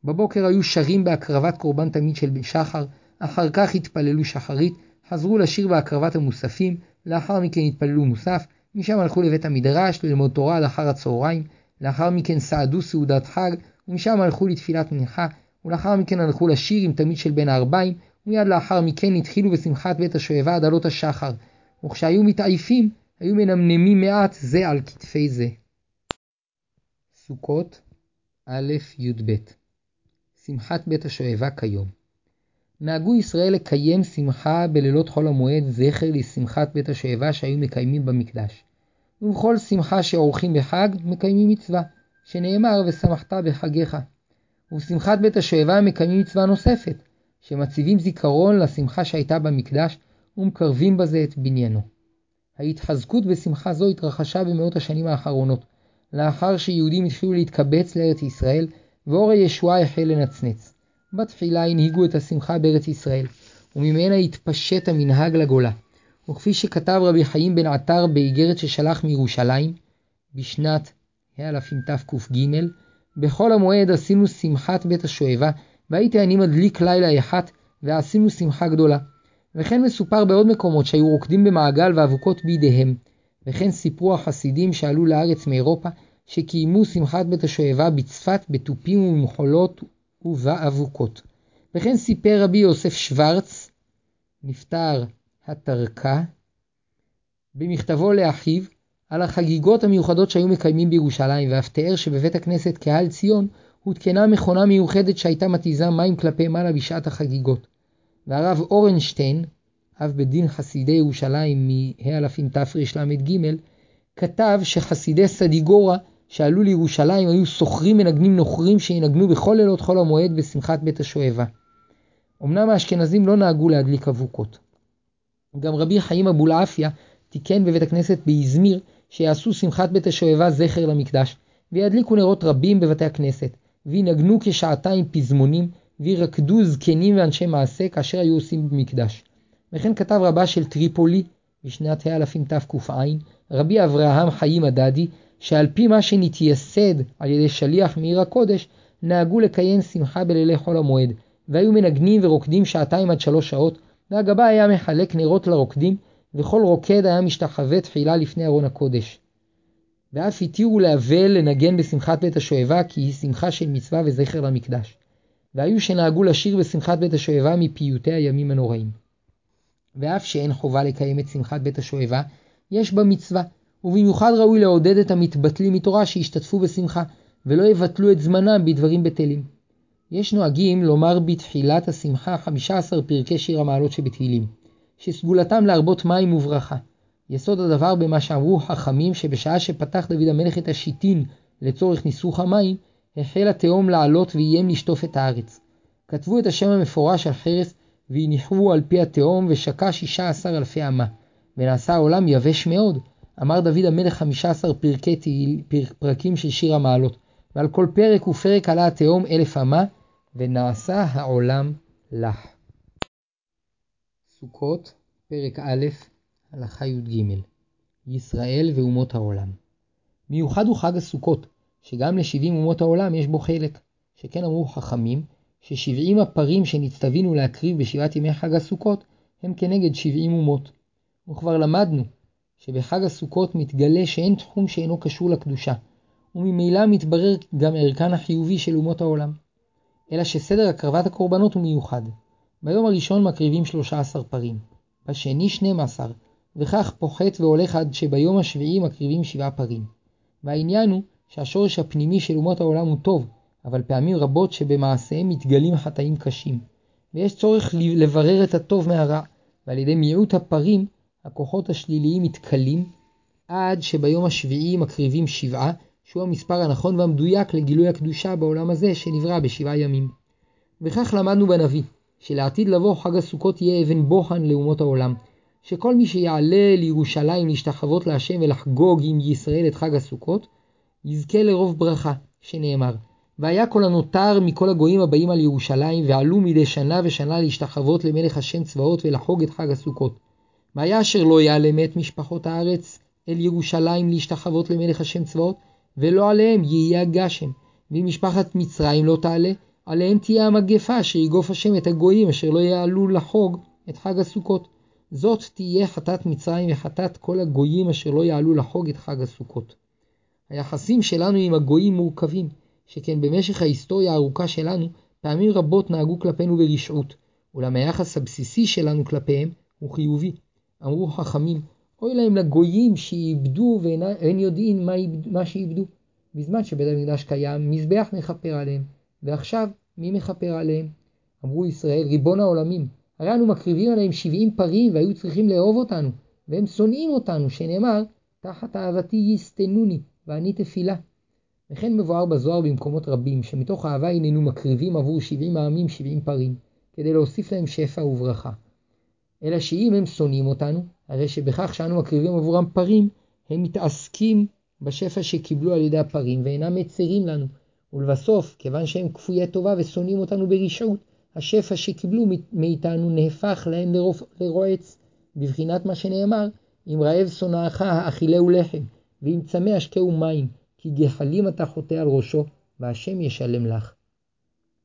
בבוקר היו שרים בהקרבת קורבן תמיד של שחר, אחר כך התפללו שחרית, חזרו לשיר בהקרבת המוספים, לאחר מכן התפללו מוסף, משם הלכו לבית המדרש ללמוד תורה עד אחר הצהריים, לאחר מכן סעדו סעודת חג, ומשם הלכו לתפילת מנחה, ולאחר מכן הלכו לשיר עם תמיד של בין הארבעים, ומיד לאחר מכן התחילו בשמחת בית השואבה עד עלות השחר, וכשהיו מתעייפים, היו מנמנמים מעט זה על כתפי זה. סוכות א' י"ב שמחת בית השואבה כיום נהגו ישראל לקיים שמחה בלילות חול המועד זכר לשמחת בית השואבה שהיו מקיימים במקדש. ובכל שמחה שעורכים בחג מקיימים מצווה, שנאמר ושמחת בחגיך. ובשמחת בית השואבה מקיימים מצווה נוספת, שמציבים זיכרון לשמחה שהייתה במקדש ומקרבים בזה את בניינו. ההתחזקות בשמחה זו התרחשה במאות השנים האחרונות, לאחר שיהודים התחילו להתקבץ לארץ ישראל, ואור הישועה החל לנצנץ. בתחילה הנהיגו את השמחה בארץ ישראל, וממנה התפשט המנהג לגולה. וכפי שכתב רבי חיים בן עטר באיגרת ששלח מירושלים, בשנת תק"ג, בכל המועד עשינו שמחת בית השואבה, והייתי אני מדליק לילה אחת, ועשינו שמחה גדולה. וכן מסופר בעוד מקומות שהיו רוקדים במעגל ואבוקות בידיהם. וכן סיפרו החסידים שעלו לארץ מאירופה, שקיימו שמחת בית השואבה בצפת בתופים ומחולות ובאבוקות. וכן סיפר רבי יוסף שוורץ, נפטר התרקה, במכתבו לאחיו, על החגיגות המיוחדות שהיו מקיימים בירושלים, ואף תיאר שבבית הכנסת קהל ציון הותקנה מכונה מיוחדת שהייתה מתיזה מים כלפי מעלה בשעת החגיגות. והרב אורנשטיין, אב בית דין חסידי ירושלים מהאלפים תרל"ג, כתב שחסידי סדיגורה שעלו לירושלים היו שוכרים מנגנים נוכרים שינגנו בכל לילות חול המועד בשמחת בית השואבה. אמנם האשכנזים לא נהגו להדליק אבוקות. גם רבי חיים אבולעפיה תיקן בבית הכנסת באזמיר שיעשו שמחת בית השואבה זכר למקדש, וידליקו נרות רבים בבתי הכנסת, וינגנו כשעתיים פזמונים, וירקדו זקנים ואנשי מעשה כאשר היו עושים במקדש. וכן כתב רבה של טריפולי בשנת ה"א תק"ע, רבי אברהם חיים הדדי, שעל פי מה שנתייסד על ידי שליח מעיר הקודש, נהגו לקיים שמחה בלילי חול המועד, והיו מנגנים ורוקדים שעתיים עד שלוש שעות, והגבאי היה מחלק נרות לרוקדים, וכל רוקד היה משתחווה תחילה לפני ארון הקודש. ואף התירו לאבל לנגן בשמחת בית השואבה, כי היא שמחה של מצווה וזכר למקדש. והיו שנהגו לשיר בשמחת בית השואבה מפיוטי הימים הנוראים. ואף שאין חובה לקיים את שמחת בית השואבה, יש בה מצווה, ובמיוחד ראוי לעודד את המתבטלים מתורה שישתתפו בשמחה, ולא יבטלו את זמנם בדברים בטלים. יש נוהגים לומר בתחילת השמחה 15 פרקי שיר המעלות שבתהילים, שסגולתם להרבות מים וברכה. יסוד הדבר במה שאמרו חכמים שבשעה שפתח דוד המלך את השיטין לצורך ניסוך המים, החל התהום לעלות ואיים לשטוף את הארץ. כתבו את השם המפורש על חרס והניחו על פי התהום ושקע שישה עשר אלפי אמה. ונעשה העולם יבש מאוד. אמר דוד המלך חמישה עשר פרקי תהיל, פרקים של שיר המעלות, ועל כל פרק ופרק עלה התהום אלף אמה, ונעשה העולם לך. סוכות, פרק א', הלכה י"ג ישראל ואומות העולם. מיוחד הוא חג הסוכות, שגם לשבעים אומות העולם יש בו חלק, שכן אמרו חכמים, ששבעים הפרים שנצטווינו להקריב בשבעת ימי חג הסוכות, הם כנגד שבעים אומות. וכבר למדנו שבחג הסוכות מתגלה שאין תחום שאינו קשור לקדושה, וממילא מתברר גם ערכן החיובי של אומות העולם. אלא שסדר הקרבת הקורבנות הוא מיוחד. ביום הראשון מקריבים 13 פרים, בשני 12, וכך פוחת והולך עד שביום השביעי מקריבים שבעה פרים. והעניין הוא שהשורש הפנימי של אומות העולם הוא טוב, אבל פעמים רבות שבמעשיהם מתגלים חטאים קשים, ויש צורך לברר את הטוב מהרע, ועל ידי מיעוט הפרים, הכוחות השליליים מתכלים, עד שביום השביעי מקריבים שבעה, שהוא המספר הנכון והמדויק לגילוי הקדושה בעולם הזה שנברא בשבעה ימים. וכך למדנו בנביא, שלעתיד לבוא חג הסוכות יהיה אבן בוחן לאומות העולם, שכל מי שיעלה לירושלים להשתחוות להשם ולחגוג עם ישראל את חג הסוכות, יזכה לרוב ברכה, שנאמר, והיה כל הנותר מכל הגויים הבאים על ירושלים, ועלו מדי שנה ושנה להשתחוות למלך השם צבאות ולחוג את חג הסוכות. והיה אשר לא יעלה מת משפחות הארץ אל ירושלים להשתחוות למלך השם צבאות, ולא עליהם יהיה הגשם. ואם משפחת מצרים לא תעלה, עליהם תהיה המגפה אשר יגוף השם את הגויים אשר לא יעלו לחוג את חג הסוכות. זאת תהיה חטאת מצרים וחטאת כל הגויים אשר לא יעלו לחוג את חג הסוכות. היחסים שלנו עם הגויים מורכבים, שכן במשך ההיסטוריה הארוכה שלנו, פעמים רבות נהגו כלפינו ברשעות, אולם היחס הבסיסי שלנו כלפיהם הוא חיובי. אמרו חכמים, אוי להם לגויים שאיבדו ואין יודעים מה, מה שאיבדו. בזמן שבית המקדש קיים, מזבח מכפר עליהם, ועכשיו מי מכפר עליהם? אמרו ישראל, ריבון העולמים, הרי אנו מקריבים עליהם שבעים פרים והיו צריכים לאהוב אותנו, והם שונאים אותנו, שנאמר, תחת אהבתי יסתנוני, ואני תפילה. וכן מבואר בזוהר במקומות רבים, שמתוך אהבה הננו מקריבים עבור שבעים העמים שבעים פרים, כדי להוסיף להם שפע וברכה. אלא שאם הם שונאים אותנו, הרי שבכך שאנו מקריבים עבורם פרים, הם מתעסקים בשפע שקיבלו על ידי הפרים, ואינם מצרים לנו. ולבסוף, כיוון שהם כפויי טובה ושונאים אותנו ברשעות, השפע שקיבלו מאיתנו נהפך להם לרועץ, בבחינת מה שנאמר, אם רעב שונאך האכילהו לחם, ואם צמא השקהו מים, כי גחלים אתה חוטא על ראשו, והשם ישלם לך.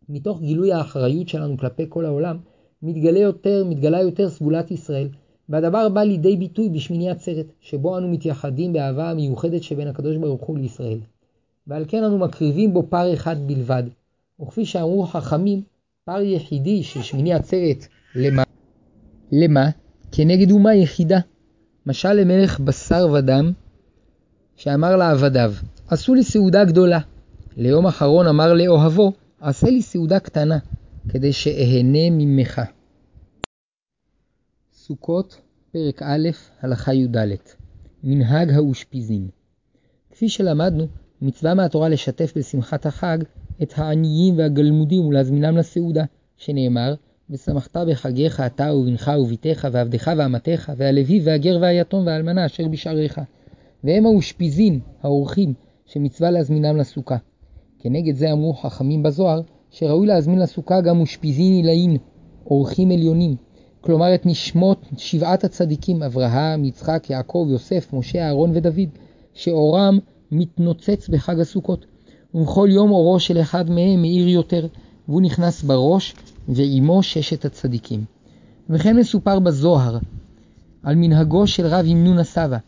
מתוך גילוי האחריות שלנו כלפי כל העולם, מתגלה יותר, מתגלה יותר סגולת ישראל, והדבר בא לידי ביטוי בשמיני עצרת, שבו אנו מתייחדים באהבה המיוחדת שבין הקדוש ברוך הוא לישראל. ועל כן אנו מקריבים בו פר אחד בלבד, וכפי שאמרו חכמים, פר יחידי של שמיני עצרת, למה? למה? כנגד אומה יחידה. משל למלך בשר ודם, שאמר לעבדיו, עשו לי סעודה גדולה. ליום אחרון אמר לאוהבו, עשה לי סעודה קטנה, כדי שאהנה ממך. סוכות, פרק א', הלכה י"ד מנהג האושפיזין כפי שלמדנו, מצווה מהתורה לשתף בשמחת החג את העניים והגלמודים ולהזמינם לסעודה, שנאמר, ושמחת בחגיך אתה ובנך וביתך ועבדך ואמתך, והלוי והגר והיתום והאלמנה אשר בשעריך. והם האושפיזין, האורחים, שמצווה להזמינם לסוכה. כנגד זה אמרו חכמים בזוהר, שראוי להזמין לסוכה גם אושפיזין עילאין, אורחים עליונים, כלומר את נשמות שבעת הצדיקים, אברהם, יצחק, יעקב, יוסף, משה, אהרון ודוד, שאורם מתנוצץ בחג הסוכות, ובכל יום אורו של אחד מהם מאיר יותר, והוא נכנס בראש, ועימו ששת הצדיקים. וכן מסופר בזוהר על מנהגו של רב ימנון הסבא,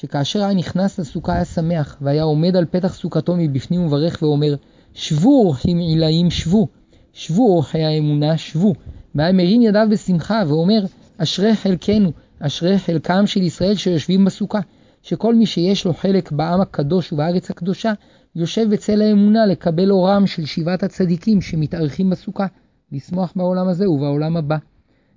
שכאשר היה נכנס לסוכה היה שמח, והיה עומד על פתח סוכתו מבפנים וברך ואומר, שבו אורחים עילאים שבו, שבו אורחי האמונה שבו, והיה מרים ידיו בשמחה ואומר, אשרי חלקנו, אשרי חלקם של ישראל שיושבים בסוכה, שכל מי שיש לו חלק בעם הקדוש ובארץ הקדושה, יושב בצל האמונה לקבל אורם של שבעת הצדיקים שמתארחים בסוכה, לשמוח בעולם הזה ובעולם הבא.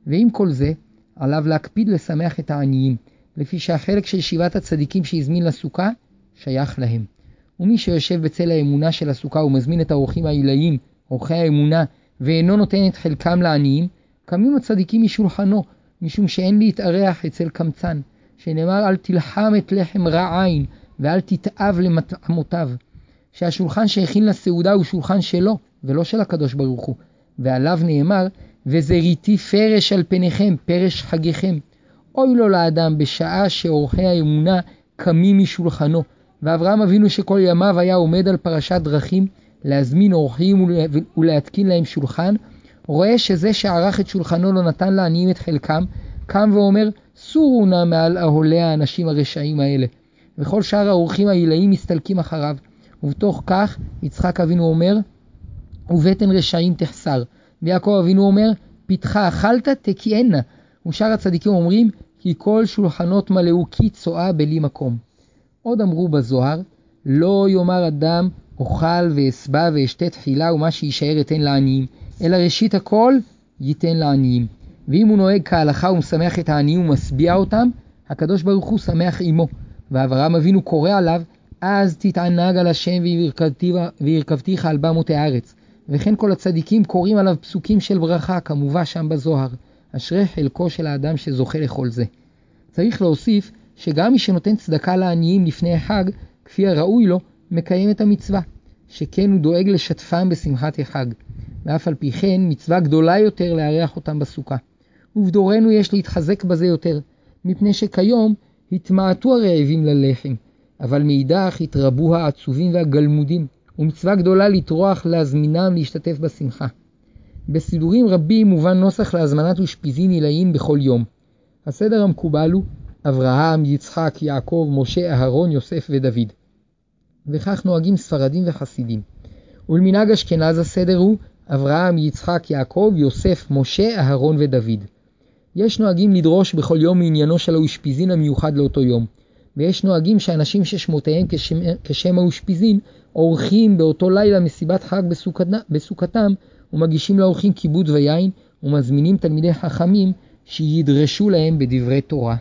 ועם כל זה, עליו להקפיד לשמח את העניים, לפי שהחלק של שבעת הצדיקים שהזמין לסוכה, שייך להם. ומי שיושב בצל האמונה של הסוכה ומזמין את האורחים העילאיים, אורחי האמונה, ואינו נותן את חלקם לעניים, קמים הצדיקים משולחנו, משום שאין להתארח אצל קמצן, שנאמר אל תלחם את לחם רע עין, ואל תתאב למטעמותיו. שהשולחן שהכין לסעודה הוא שולחן שלו, ולא של הקדוש ברוך הוא. ועליו נאמר, וזריתי פרש על פניכם, פרש חגיכם. אוי לו לאדם בשעה שאורחי האמונה קמים משולחנו. ואברהם אבינו שכל ימיו היה עומד על פרשת דרכים, להזמין אורחים ולהתקין להם שולחן, רואה שזה שערך את שולחנו לא נתן לעניים את חלקם, קם ואומר, סורו נא מעל אהולי האנשים הרשעים האלה. וכל שאר האורחים העילאים מסתלקים אחריו. ובתוך כך יצחק אבינו אומר, ובטן רשעים תחסר. ויעקב אבינו אומר, פתחה אכלת תקיענה. ושאר הצדיקים אומרים, כי כל שולחנות מלאו כי צואה בלי מקום. עוד אמרו בזוהר, לא יאמר אדם אוכל ואשבע ואשתה תחילה ומה שיישאר אתן לעניים, אלא ראשית הכל ייתן לעניים. ואם הוא נוהג כהלכה ומשמח את העניים ומשביע אותם, הקדוש ברוך הוא שמח עמו. ואברהם אבינו קורא עליו, אז תתענג על השם וירכבתיך על במותי הארץ. וכן כל הצדיקים קוראים עליו פסוקים של ברכה, כמובא שם בזוהר. אשרי חלקו של האדם שזוכה לכל זה. צריך להוסיף שגם מי שנותן צדקה לעניים לפני החג, כפי הראוי לו, מקיים את המצווה, שכן הוא דואג לשתפם בשמחת החג. ואף על פי כן, מצווה גדולה יותר לארח אותם בסוכה. ובדורנו יש להתחזק בזה יותר, מפני שכיום התמעטו הרעבים ללחם, אבל מאידך התרבו העצובים והגלמודים, ומצווה גדולה לטרוח להזמינם להשתתף בשמחה. בסידורים רבים מובן נוסח להזמנת אושפיזין עילאיים בכל יום. הסדר המקובל הוא אברהם, יצחק, יעקב, משה, אהרון, יוסף ודוד. וכך נוהגים ספרדים וחסידים. ולמנהג אשכנז הסדר הוא אברהם, יצחק, יעקב, יוסף, משה, אהרון ודוד. יש נוהגים לדרוש בכל יום מעניינו של האושפיזין המיוחד לאותו יום, ויש נוהגים שאנשים ששמותיהם כשם, כשם האושפיזין עורכים באותו לילה מסיבת חג בסוכת, בסוכתם ומגישים לאורחים כיבוד ויין ומזמינים תלמידי חכמים שידרשו להם בדברי תורה.